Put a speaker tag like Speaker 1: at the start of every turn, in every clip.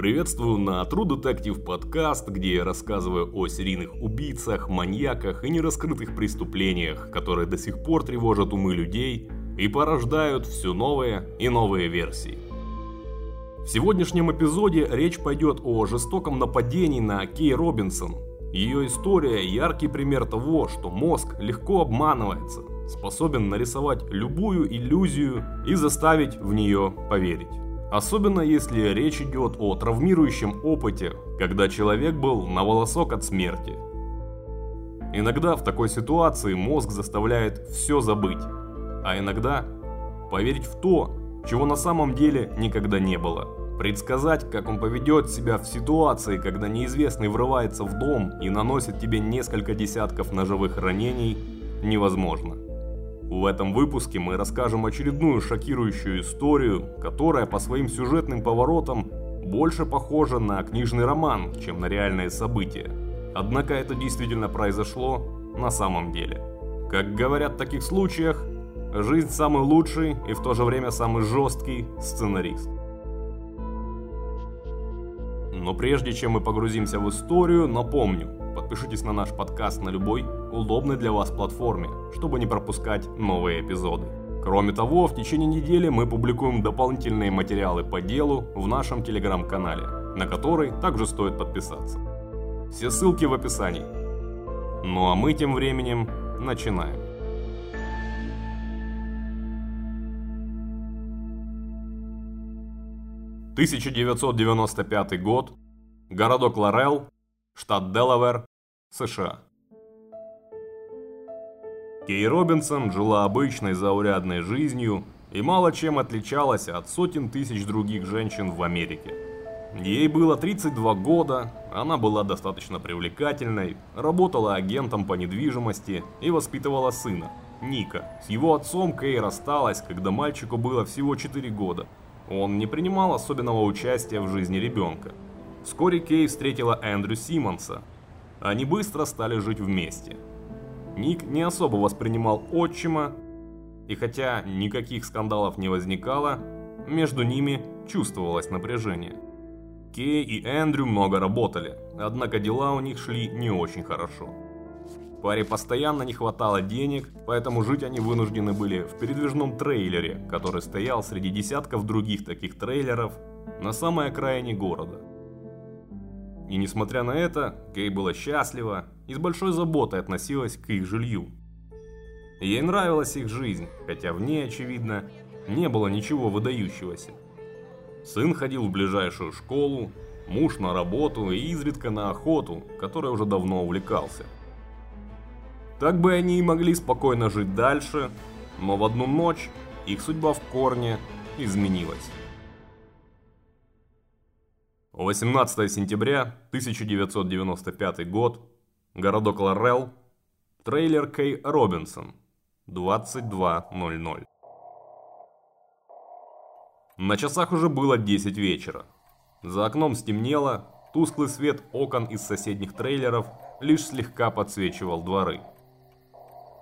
Speaker 1: Приветствую на True Detective подкаст, где я рассказываю о серийных убийцах, маньяках и нераскрытых преступлениях, которые до сих пор тревожат умы людей и порождают все новые и новые версии. В сегодняшнем эпизоде речь пойдет о жестоком нападении на Кей Робинсон. Ее история – яркий пример того, что мозг легко обманывается, способен нарисовать любую иллюзию и заставить в нее поверить. Особенно если речь идет о травмирующем опыте, когда человек был на волосок от смерти. Иногда в такой ситуации мозг заставляет все забыть, а иногда поверить в то, чего на самом деле никогда не было. Предсказать, как он поведет себя в ситуации, когда неизвестный врывается в дом и наносит тебе несколько десятков ножевых ранений, невозможно. В этом выпуске мы расскажем очередную шокирующую историю, которая по своим сюжетным поворотам больше похожа на книжный роман, чем на реальные события. Однако это действительно произошло на самом деле. Как говорят в таких случаях, жизнь самый лучший и в то же время самый жесткий сценарист. Но прежде чем мы погрузимся в историю, напомню, подпишитесь на наш подкаст на любой удобной для вас платформе, чтобы не пропускать новые эпизоды. Кроме того, в течение недели мы публикуем дополнительные материалы по делу в нашем телеграм-канале, на который также стоит подписаться. Все ссылки в описании. Ну а мы тем временем начинаем. «1995 год. Городок Лорел, штат Делавер, США». Кей Робинсон жила обычной заурядной жизнью и мало чем отличалась от сотен тысяч других женщин в Америке. Ей было 32 года, она была достаточно привлекательной, работала агентом по недвижимости и воспитывала сына, Ника. С его отцом Кей рассталась, когда мальчику было всего 4 года. Он не принимал особенного участия в жизни ребенка. Вскоре Кей встретила Эндрю Симмонса. Они быстро стали жить вместе – Ник не особо воспринимал отчима, и хотя никаких скандалов не возникало, между ними чувствовалось напряжение. Кей и Эндрю много работали, однако дела у них шли не очень хорошо. Паре постоянно не хватало денег, поэтому жить они вынуждены были в передвижном трейлере, который стоял среди десятков других таких трейлеров на самой окраине города. И несмотря на это, Кей была счастлива и с большой заботой относилась к их жилью. Ей нравилась их жизнь, хотя в ней, очевидно, не было ничего выдающегося. Сын ходил в ближайшую школу, муж на работу и изредка на охоту, которой уже давно увлекался. Так бы они и могли спокойно жить дальше, но в одну ночь их судьба в корне изменилась. 18 сентября 1995 год. Городок Лорел. Трейлер Кей Робинсон. 22.00. На часах уже было 10 вечера. За окном стемнело, тусклый свет окон из соседних трейлеров лишь слегка подсвечивал дворы.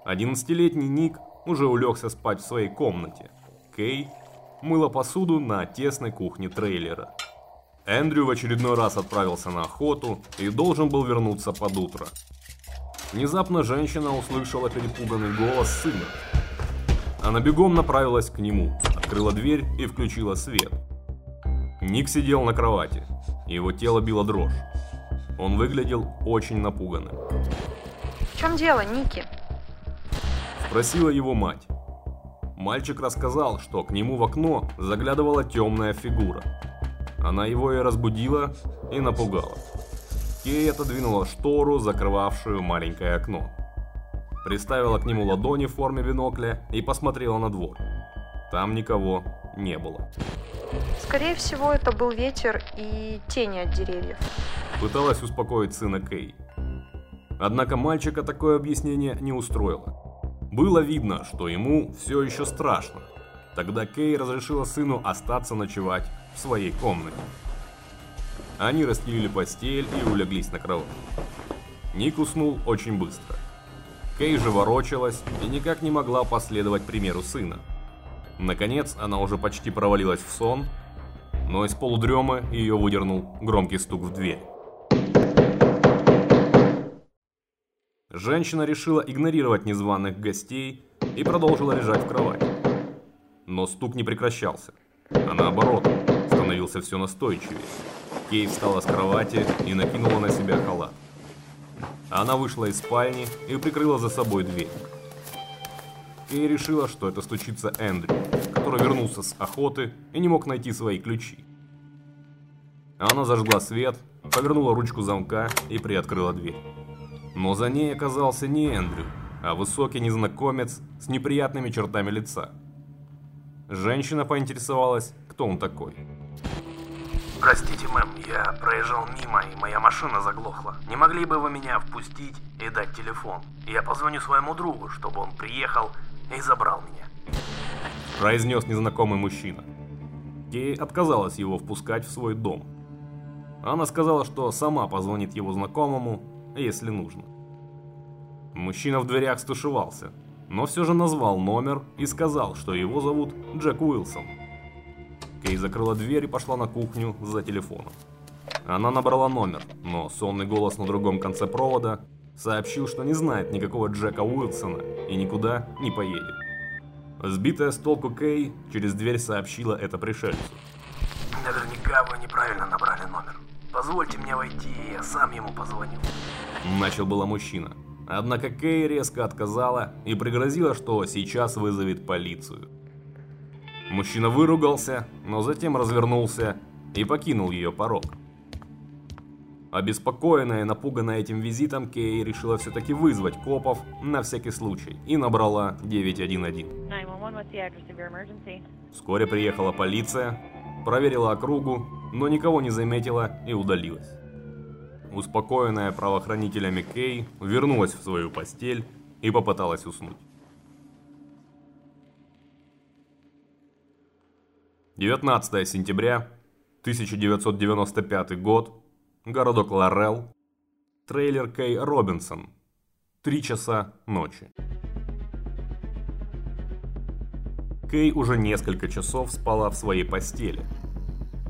Speaker 1: 11-летний Ник уже улегся спать в своей комнате. Кей мыла посуду на тесной кухне трейлера. Эндрю в очередной раз отправился на охоту и должен был вернуться под утро. Внезапно женщина услышала перепуганный голос сына. Она бегом направилась к нему, открыла дверь и включила свет. Ник сидел на кровати, его тело било дрожь. Он выглядел очень напуганным.
Speaker 2: В чем дело, Ники?
Speaker 1: Спросила его мать. Мальчик рассказал, что к нему в окно заглядывала темная фигура. Она его и разбудила, и напугала. Кей отодвинула штору, закрывавшую маленькое окно. Приставила к нему ладони в форме бинокля и посмотрела на двор. Там никого не было.
Speaker 2: Скорее всего, это был ветер и тени от деревьев.
Speaker 1: Пыталась успокоить сына Кей. Однако мальчика такое объяснение не устроило. Было видно, что ему все еще страшно. Тогда Кей разрешила сыну остаться ночевать в своей комнате. Они расстелили постель и улеглись на кровать. Ник уснул очень быстро. Кей же ворочалась и никак не могла последовать примеру сына. Наконец, она уже почти провалилась в сон, Но из полудремы ее выдернул громкий стук в дверь. Женщина решила игнорировать незваных гостей и продолжила лежать в кровати. Но стук не прекращался, а наоборот, становился все настойчивее. Кей встала с кровати и накинула на себя халат. Она вышла из спальни и прикрыла за собой дверь. Кей решила, что это стучится Эндрю, который вернулся с охоты и не мог найти свои ключи. Она зажгла свет, повернула ручку замка и приоткрыла дверь. Но за ней оказался не Эндрю, а высокий незнакомец с неприятными чертами лица. Женщина поинтересовалась, кто он такой.
Speaker 3: Простите, мэм, я проезжал мимо, и моя машина заглохла. Не могли бы вы меня впустить и дать телефон? Я позвоню своему другу, чтобы он приехал и забрал меня.
Speaker 1: Произнес незнакомый мужчина. Кей отказалась его впускать в свой дом. Она сказала, что сама позвонит его знакомому, если нужно. Мужчина в дверях стушевался, но все же назвал номер и сказал, что его зовут Джек Уилсон. Кей закрыла дверь и пошла на кухню за телефоном. Она набрала номер, но сонный голос на другом конце провода сообщил, что не знает никакого Джека Уилсона и никуда не поедет. Сбитая с толку Кей через дверь сообщила это пришельцу.
Speaker 3: Наверняка вы неправильно набрали номер. Позвольте мне войти, и я сам ему позвоню.
Speaker 1: Начал было мужчина. Однако Кей резко отказала и пригрозила, что сейчас вызовет полицию. Мужчина выругался, но затем развернулся и покинул ее порог. Обеспокоенная и напуганная этим визитом, Кей решила все-таки вызвать копов на всякий случай и набрала 911. Вскоре приехала полиция, проверила округу, но никого не заметила и удалилась. Успокоенная правоохранителями Кей вернулась в свою постель и попыталась уснуть. 19 сентября 1995 год городок Лорел, трейлер Кей Робинсон, 3 часа ночи. Кей уже несколько часов спала в своей постели.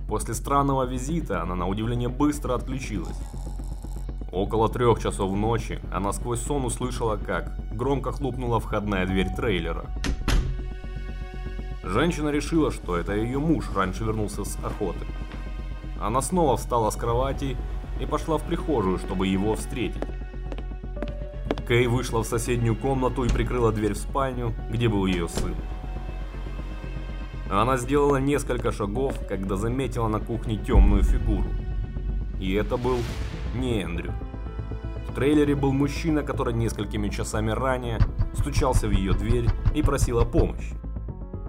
Speaker 1: После странного визита она на удивление быстро отключилась. Около трех часов ночи она сквозь сон услышала, как громко хлопнула входная дверь трейлера. Женщина решила, что это ее муж раньше вернулся с охоты. Она снова встала с кровати и пошла в прихожую, чтобы его встретить. Кей вышла в соседнюю комнату и прикрыла дверь в спальню, где был ее сын. Она сделала несколько шагов, когда заметила на кухне темную фигуру. И это был не Эндрю. В трейлере был мужчина, который несколькими часами ранее стучался в ее дверь и просил о помощи.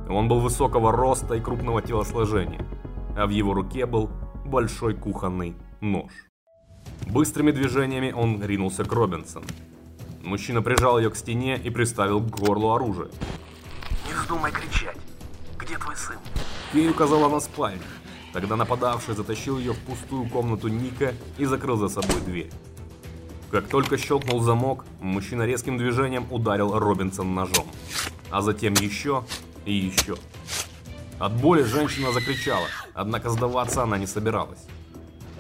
Speaker 1: Он был высокого роста и крупного телосложения, а в его руке был большой кухонный нож. Быстрыми движениями он ринулся к Робинсон. Мужчина прижал ее к стене и приставил к горлу оружие.
Speaker 3: «Не вздумай кричать! Где твой сын?»
Speaker 1: Кей указала на спальню. Тогда нападавший затащил ее в пустую комнату Ника и закрыл за собой дверь. Как только щелкнул замок, мужчина резким движением ударил Робинсон ножом. А затем еще и еще. От боли женщина закричала, однако сдаваться она не собиралась.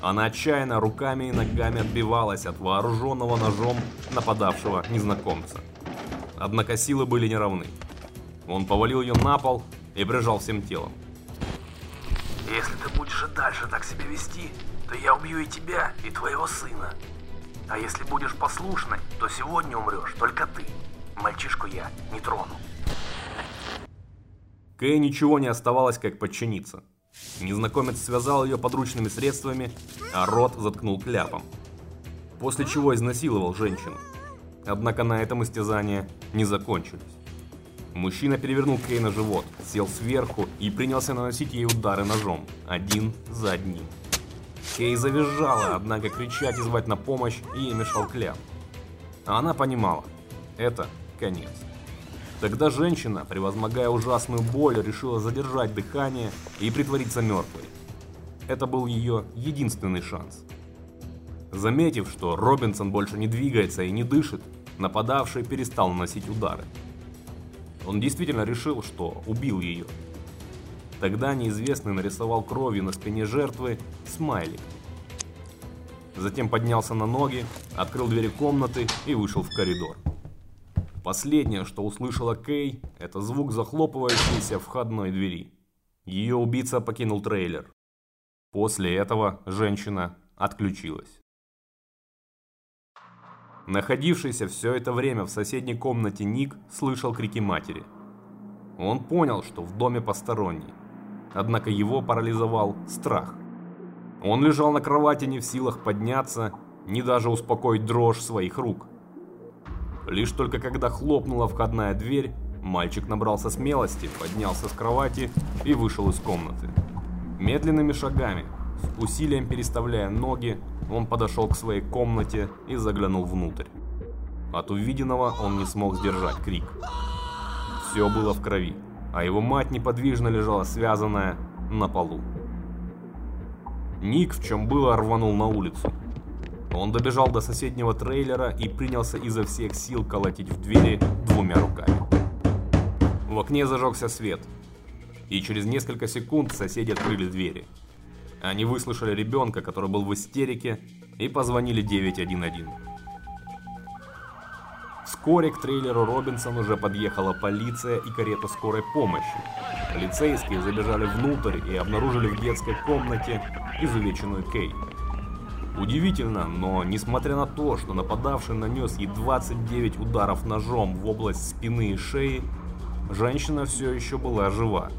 Speaker 1: Она отчаянно руками и ногами отбивалась от вооруженного ножом нападавшего незнакомца. Однако силы были неравны. Он повалил ее на пол и прижал всем телом.
Speaker 3: Если ты будешь и дальше так себя вести, то я убью и тебя, и твоего сына. А если будешь послушной, то сегодня умрешь только ты. Мальчишку я не трону.
Speaker 1: Кэй ничего не оставалось, как подчиниться. Незнакомец связал ее подручными средствами, а рот заткнул кляпом. После чего изнасиловал женщину. Однако на этом истязания не закончились. Мужчина перевернул Кей на живот, сел сверху и принялся наносить ей удары ножом, один за одним. Кей завизжала, однако кричать и звать на помощь ей мешал кляп. А она понимала, это конец. Тогда женщина, превозмогая ужасную боль, решила задержать дыхание и притвориться мертвой. Это был ее единственный шанс. Заметив, что Робинсон больше не двигается и не дышит, нападавший перестал наносить удары. Он действительно решил, что убил ее. Тогда неизвестный нарисовал кровью на спине жертвы смайлик. Затем поднялся на ноги, открыл двери комнаты и вышел в коридор. Последнее, что услышала Кей, это звук захлопывающейся входной двери. Ее убийца покинул трейлер. После этого женщина отключилась. Находившийся все это время в соседней комнате Ник слышал крики матери. Он понял, что в доме посторонний. Однако его парализовал страх. Он лежал на кровати не в силах подняться, ни даже успокоить дрожь своих рук. Лишь только когда хлопнула входная дверь, мальчик набрался смелости, поднялся с кровати и вышел из комнаты. Медленными шагами, с усилием переставляя ноги, он подошел к своей комнате и заглянул внутрь. От увиденного он не смог сдержать крик. Все было в крови, а его мать неподвижно лежала связанная на полу. Ник, в чем было, рванул на улицу. Он добежал до соседнего трейлера и принялся изо всех сил колотить в двери двумя руками. В окне зажегся свет, и через несколько секунд соседи открыли двери. Они выслушали ребенка, который был в истерике, и позвонили 911. Вскоре к трейлеру Робинсон уже подъехала полиция и карета скорой помощи. Полицейские забежали внутрь и обнаружили в детской комнате изувеченную Кей. Удивительно, но несмотря на то, что нападавший нанес ей 29 ударов ножом в область спины и шеи, женщина все еще была жива.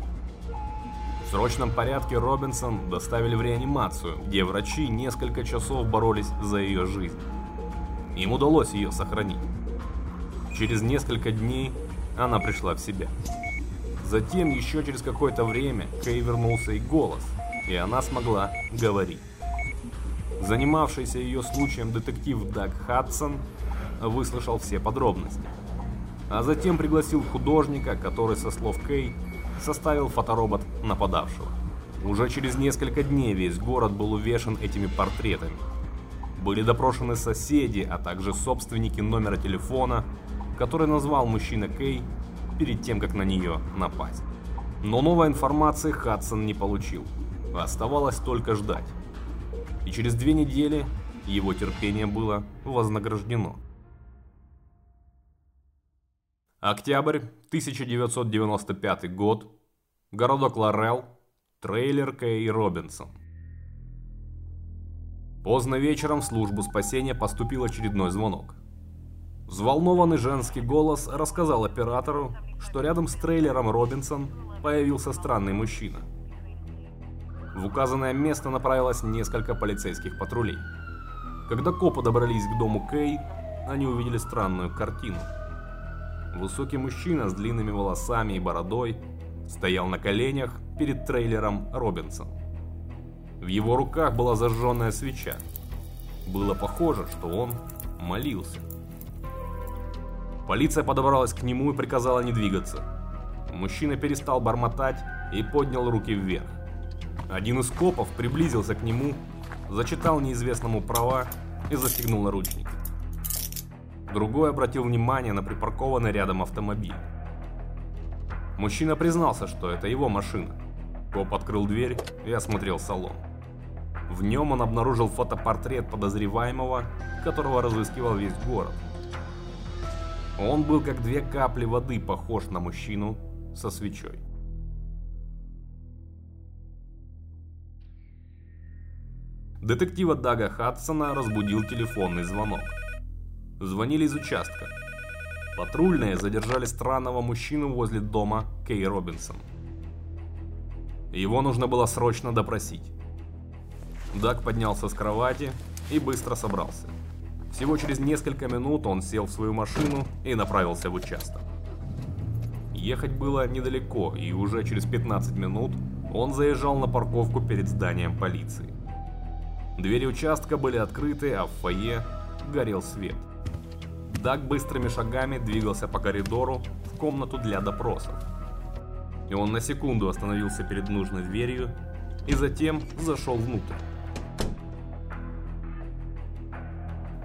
Speaker 1: В срочном порядке Робинсон доставили в реанимацию, где врачи несколько часов боролись за ее жизнь. Им удалось ее сохранить. Через несколько дней она пришла в себя. Затем, еще через какое-то время, Кей вернулся и голос, и она смогла говорить. Занимавшийся ее случаем детектив Даг Хадсон выслушал все подробности. А затем пригласил художника, который, со слов Кей, составил фоторобот нападавшего. Уже через несколько дней весь город был увешан этими портретами. Были допрошены соседи, а также собственники номера телефона, который назвал мужчина Кей перед тем, как на нее напасть. Но новой информации Хадсон не получил. Оставалось только ждать. И через две недели его терпение было вознаграждено. Октябрь 1995 год. Городок Лорел. Трейлер Кей Робинсон. Поздно вечером в службу спасения поступил очередной звонок. Взволнованный женский голос рассказал оператору, что рядом с трейлером Робинсон появился странный мужчина. В указанное место направилось несколько полицейских патрулей. Когда копы добрались к дому Кей, они увидели странную картину – Высокий мужчина с длинными волосами и бородой стоял на коленях перед трейлером Робинсон. В его руках была зажженная свеча. Было похоже, что он молился. Полиция подобралась к нему и приказала не двигаться. Мужчина перестал бормотать и поднял руки вверх. Один из копов приблизился к нему, зачитал неизвестному права и застегнул наручники. Другой обратил внимание на припаркованный рядом автомобиль. Мужчина признался, что это его машина. Коп открыл дверь и осмотрел салон. В нем он обнаружил фотопортрет подозреваемого, которого разыскивал весь город. Он был как две капли воды похож на мужчину со свечой. Детектива Дага Хадсона разбудил телефонный звонок. Звонили из участка. Патрульные задержали странного мужчину возле дома Кей Робинсон. Его нужно было срочно допросить. Даг поднялся с кровати и быстро собрался. Всего через несколько минут он сел в свою машину и направился в участок. Ехать было недалеко, и уже через 15 минут он заезжал на парковку перед зданием полиции. Двери участка были открыты, а в фойе горел свет. Даг быстрыми шагами двигался по коридору в комнату для допросов. И он на секунду остановился перед нужной дверью и затем зашел внутрь.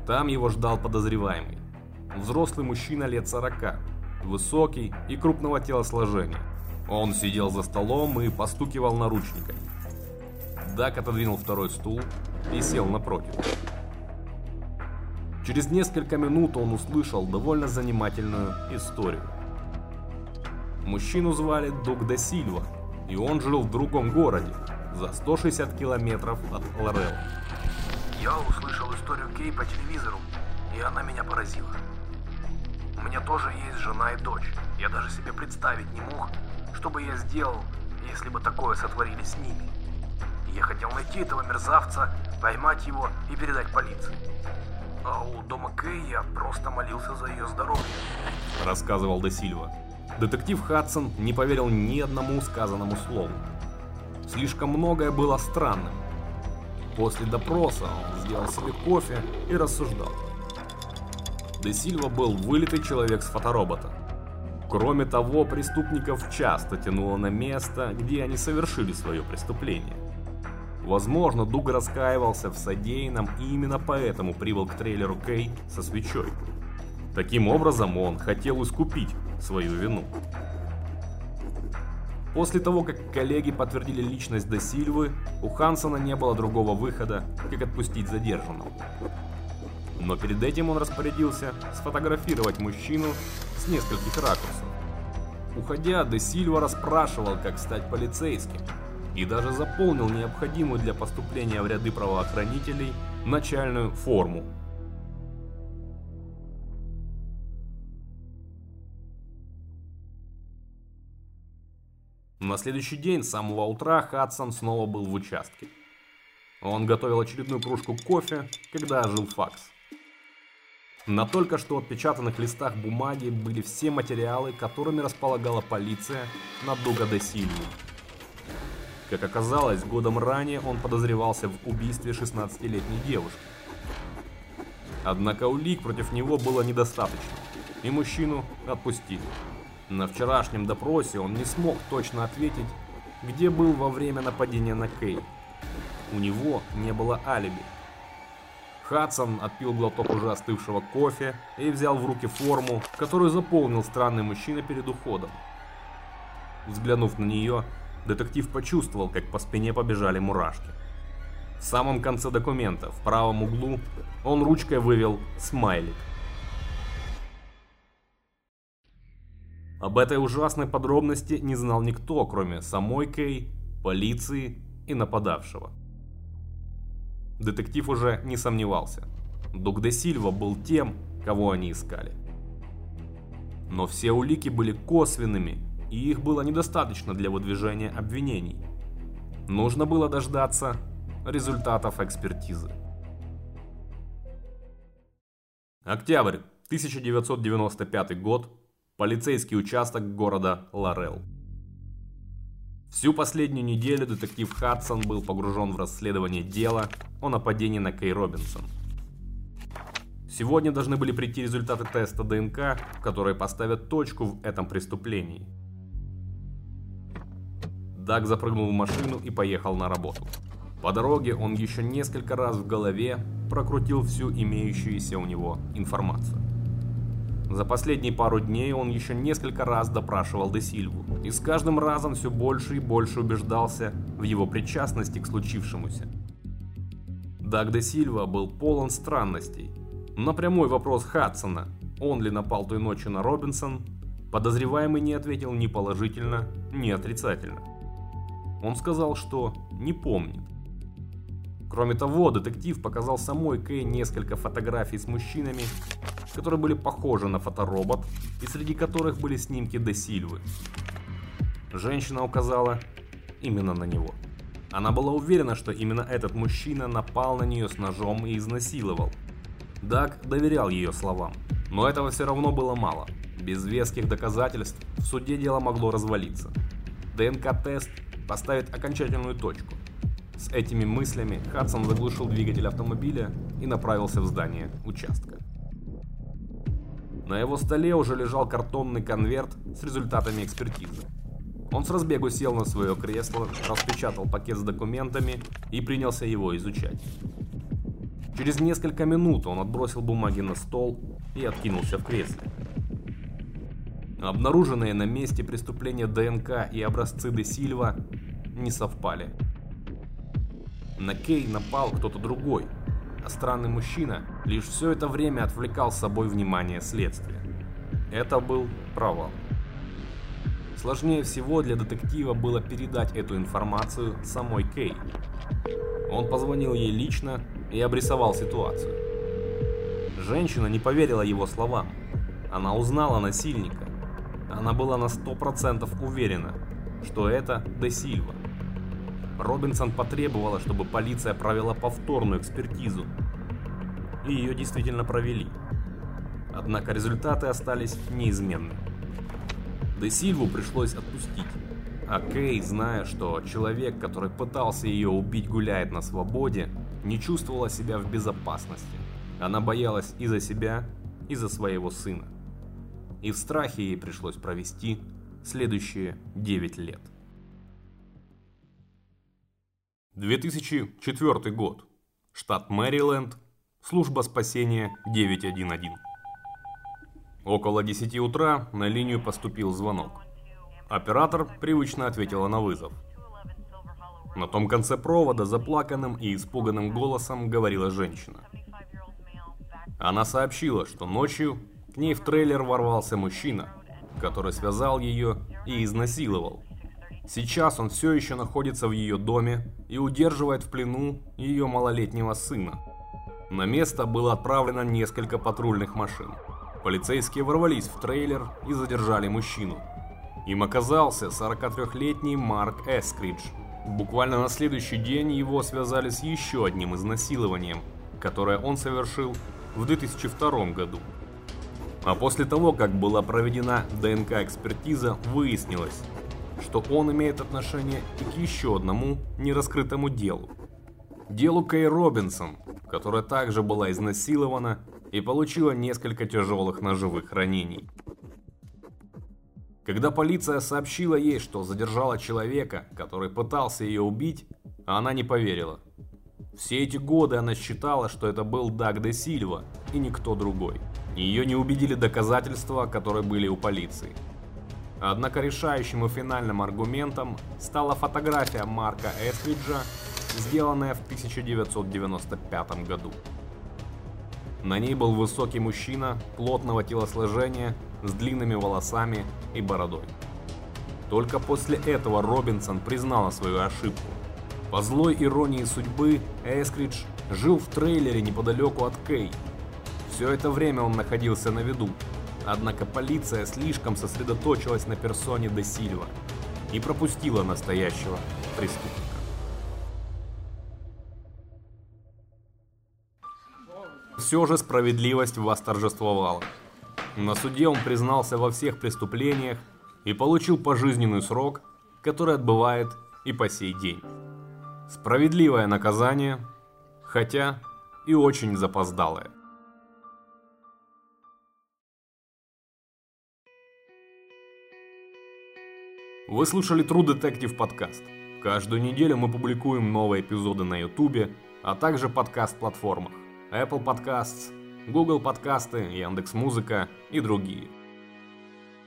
Speaker 1: Там его ждал подозреваемый. Взрослый мужчина лет 40, высокий и крупного телосложения. Он сидел за столом и постукивал наручниками. Дак отодвинул второй стул и сел напротив. Через несколько минут он услышал довольно занимательную историю. Мужчину звали Дуг де Сильва, и он жил в другом городе, за 160 километров от Лорел.
Speaker 3: Я услышал историю Кей по телевизору, и она меня поразила. У меня тоже есть жена и дочь. Я даже себе представить не мог, что бы я сделал, если бы такое сотворили с ними. Я хотел найти этого мерзавца, поймать его и передать полиции. А у дома Кэй я просто молился за ее здоровье.
Speaker 1: Рассказывал Де Сильва. Детектив Хадсон не поверил ни одному сказанному слову. Слишком многое было странным. После допроса он сделал себе кофе и рассуждал. Де Сильва был вылитый человек с фоторобота. Кроме того, преступников часто тянуло на место, где они совершили свое преступление. Возможно, Дуг раскаивался в содеянном и именно поэтому прибыл к трейлеру Кей со свечой. Таким образом, он хотел искупить свою вину. После того, как коллеги подтвердили личность До Сильвы, у Хансона не было другого выхода, как отпустить задержанного. Но перед этим он распорядился сфотографировать мужчину с нескольких ракурсов. Уходя, Де Сильва расспрашивал, как стать полицейским, и даже заполнил необходимую для поступления в ряды правоохранителей начальную форму. На следующий день с самого утра Хадсон снова был в участке. Он готовил очередную кружку кофе, когда ожил факс. На только что отпечатанных листах бумаги были все материалы, которыми располагала полиция на Дуга де Сильву. Как оказалось, годом ранее он подозревался в убийстве 16-летней девушки. Однако улик против него было недостаточно, и мужчину отпустили. На вчерашнем допросе он не смог точно ответить, где был во время нападения на Кей. У него не было алиби. Хадсон отпил глоток уже остывшего кофе и взял в руки форму, которую заполнил странный мужчина перед уходом. Взглянув на нее, детектив почувствовал, как по спине побежали мурашки. В самом конце документа, в правом углу, он ручкой вывел смайлик. Об этой ужасной подробности не знал никто, кроме самой Кей, полиции и нападавшего. Детектив уже не сомневался. Дуг де Сильва был тем, кого они искали. Но все улики были косвенными, и их было недостаточно для выдвижения обвинений. Нужно было дождаться результатов экспертизы. Октябрь 1995 год. Полицейский участок города Лорел. Всю последнюю неделю детектив Хадсон был погружен в расследование дела о нападении на Кей Робинсон. Сегодня должны были прийти результаты теста ДНК, которые поставят точку в этом преступлении. Даг запрыгнул в машину и поехал на работу. По дороге он еще несколько раз в голове прокрутил всю имеющуюся у него информацию. За последние пару дней он еще несколько раз допрашивал Де Сильву, и с каждым разом все больше и больше убеждался в его причастности к случившемуся. Даг Де Сильва был полон странностей. На прямой вопрос Хадсона, он ли напал той ночью на Робинсон, подозреваемый не ответил ни положительно, ни отрицательно. Он сказал, что не помнит. Кроме того, детектив показал самой Кэй несколько фотографий с мужчинами, которые были похожи на фоторобот и среди которых были снимки Де Сильвы. Женщина указала именно на него. Она была уверена, что именно этот мужчина напал на нее с ножом и изнасиловал. Даг доверял ее словам, но этого все равно было мало. Без веских доказательств в суде дело могло развалиться. ДНК-тест поставит окончательную точку. С этими мыслями Хадсон заглушил двигатель автомобиля и направился в здание участка. На его столе уже лежал картонный конверт с результатами экспертизы. Он с разбегу сел на свое кресло, распечатал пакет с документами и принялся его изучать. Через несколько минут он отбросил бумаги на стол и откинулся в кресле. Обнаруженные на месте преступления ДНК и образцы Де Сильва не совпали. На Кей напал кто-то другой, а странный мужчина лишь все это время отвлекал с собой внимание следствия. Это был провал. Сложнее всего для детектива было передать эту информацию самой Кей. Он позвонил ей лично и обрисовал ситуацию. Женщина не поверила его словам. Она узнала насильника. Она была на 100% уверена, что это Де Сильва. Робинсон потребовала, чтобы полиция провела повторную экспертизу. И ее действительно провели. Однако результаты остались неизменны. Де Сильву пришлось отпустить. А Кей, зная, что человек, который пытался ее убить, гуляет на свободе, не чувствовала себя в безопасности. Она боялась и за себя, и за своего сына. И в страхе ей пришлось провести следующие 9 лет. 2004 год. Штат Мэриленд. Служба спасения 911. Около 10 утра на линию поступил звонок. Оператор привычно ответила на вызов. На том конце провода заплаканным и испуганным голосом говорила женщина. Она сообщила, что ночью к ней в трейлер ворвался мужчина, который связал ее и изнасиловал. Сейчас он все еще находится в ее доме и удерживает в плену ее малолетнего сына. На место было отправлено несколько патрульных машин. Полицейские ворвались в трейлер и задержали мужчину. Им оказался 43-летний Марк Эскридж. Буквально на следующий день его связали с еще одним изнасилованием, которое он совершил в 2002 году. А после того, как была проведена ДНК-экспертиза, выяснилось, что он имеет отношение и к еще одному нераскрытому делу. Делу Кей Робинсон, которая также была изнасилована и получила несколько тяжелых ножевых ранений. Когда полиция сообщила ей, что задержала человека, который пытался ее убить, она не поверила. Все эти годы она считала, что это был Даг де Сильва и никто другой. Ее не убедили доказательства, которые были у полиции. Однако решающим и финальным аргументом стала фотография Марка Эскриджа, сделанная в 1995 году. На ней был высокий мужчина плотного телосложения с длинными волосами и бородой. Только после этого Робинсон признала свою ошибку. По злой иронии судьбы, Эскридж жил в трейлере неподалеку от Кей. Все это время он находился на виду, Однако полиция слишком сосредоточилась на персоне Де Сильва и пропустила настоящего преступника. Все же справедливость восторжествовала. На суде он признался во всех преступлениях и получил пожизненный срок, который отбывает и по сей день. Справедливое наказание, хотя и очень запоздалое. Вы слушали True Detective подкаст. Каждую неделю мы публикуем новые эпизоды на YouTube, а также подкаст-платформах Apple Podcasts, Google подкасты, Яндекс Музыка и другие.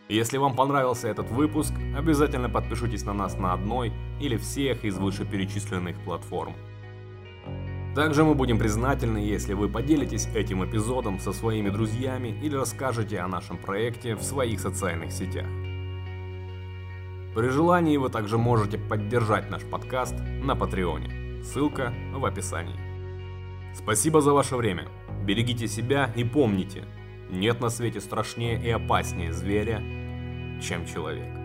Speaker 1: Если вам понравился этот выпуск, обязательно подпишитесь на нас на одной или всех из вышеперечисленных платформ. Также мы будем признательны, если вы поделитесь этим эпизодом со своими друзьями или расскажете о нашем проекте в своих социальных сетях. При желании вы также можете поддержать наш подкаст на Патреоне. Ссылка в описании. Спасибо за ваше время. Берегите себя и помните, нет на свете страшнее и опаснее зверя, чем человек.